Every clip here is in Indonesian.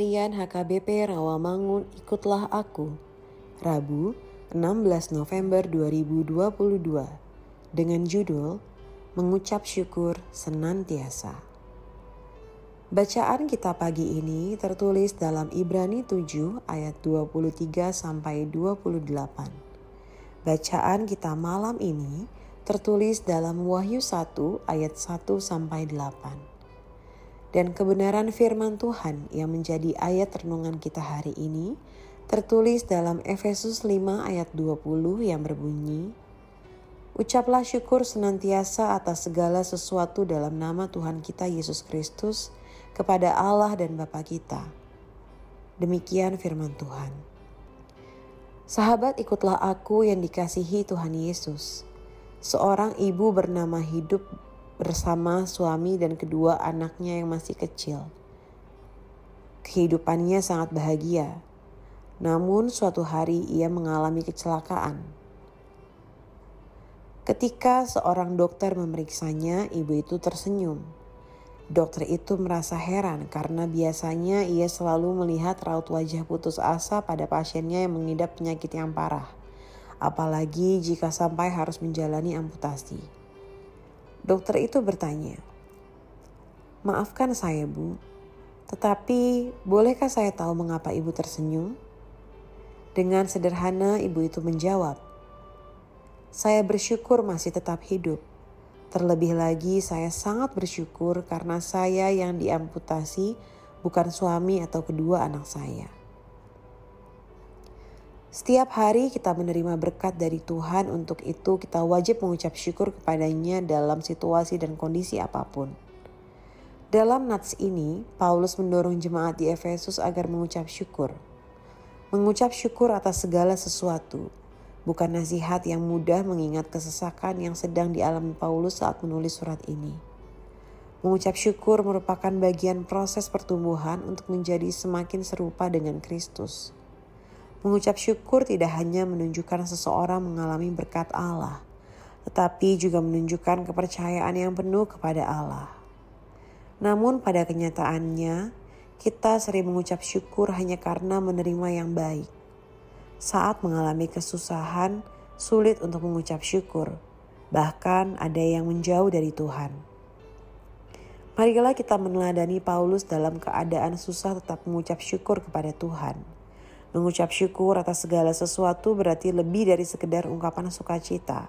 Harian HKBP Rawamangun Ikutlah Aku. Rabu 16 November 2022 dengan judul Mengucap Syukur Senantiasa. Bacaan kita pagi ini tertulis dalam Ibrani 7 ayat 23 sampai 28. Bacaan kita malam ini tertulis dalam Wahyu 1 ayat 1 sampai 8 dan kebenaran firman Tuhan yang menjadi ayat renungan kita hari ini tertulis dalam Efesus 5 ayat 20 yang berbunyi Ucaplah syukur senantiasa atas segala sesuatu dalam nama Tuhan kita Yesus Kristus kepada Allah dan Bapa kita. Demikian firman Tuhan. Sahabat ikutlah aku yang dikasihi Tuhan Yesus. Seorang ibu bernama hidup bersama suami dan kedua anaknya yang masih kecil. Kehidupannya sangat bahagia, namun suatu hari ia mengalami kecelakaan. Ketika seorang dokter memeriksanya, ibu itu tersenyum. Dokter itu merasa heran karena biasanya ia selalu melihat raut wajah putus asa pada pasiennya yang mengidap penyakit yang parah, apalagi jika sampai harus menjalani amputasi. Dokter itu bertanya, "Maafkan saya, Bu, tetapi bolehkah saya tahu mengapa Ibu tersenyum?" Dengan sederhana, ibu itu menjawab, "Saya bersyukur masih tetap hidup. Terlebih lagi, saya sangat bersyukur karena saya yang diamputasi, bukan suami atau kedua anak saya." Setiap hari kita menerima berkat dari Tuhan, untuk itu kita wajib mengucap syukur kepadanya dalam situasi dan kondisi apa pun. Dalam nats ini, Paulus mendorong jemaat di Efesus agar mengucap syukur. Mengucap syukur atas segala sesuatu, bukan nasihat yang mudah mengingat kesesakan yang sedang dialami Paulus saat menulis surat ini. Mengucap syukur merupakan bagian proses pertumbuhan untuk menjadi semakin serupa dengan Kristus. Mengucap syukur tidak hanya menunjukkan seseorang mengalami berkat Allah, tetapi juga menunjukkan kepercayaan yang penuh kepada Allah. Namun, pada kenyataannya, kita sering mengucap syukur hanya karena menerima yang baik. Saat mengalami kesusahan, sulit untuk mengucap syukur, bahkan ada yang menjauh dari Tuhan. Marilah kita meneladani Paulus dalam keadaan susah tetap mengucap syukur kepada Tuhan. Mengucap syukur atas segala sesuatu berarti lebih dari sekedar ungkapan sukacita.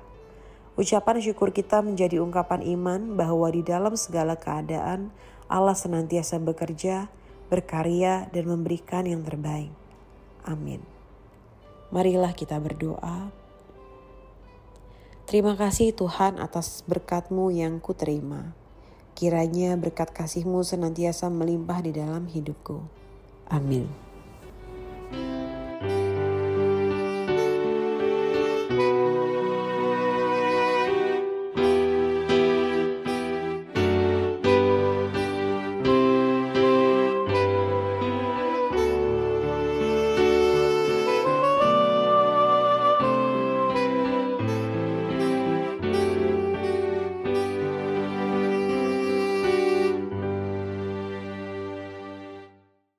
Ucapan syukur kita menjadi ungkapan iman bahwa di dalam segala keadaan Allah senantiasa bekerja, berkarya, dan memberikan yang terbaik. Amin. Marilah kita berdoa. Terima kasih Tuhan atas berkat-Mu yang kuterima. Kiranya berkat kasih-Mu senantiasa melimpah di dalam hidupku. Amin.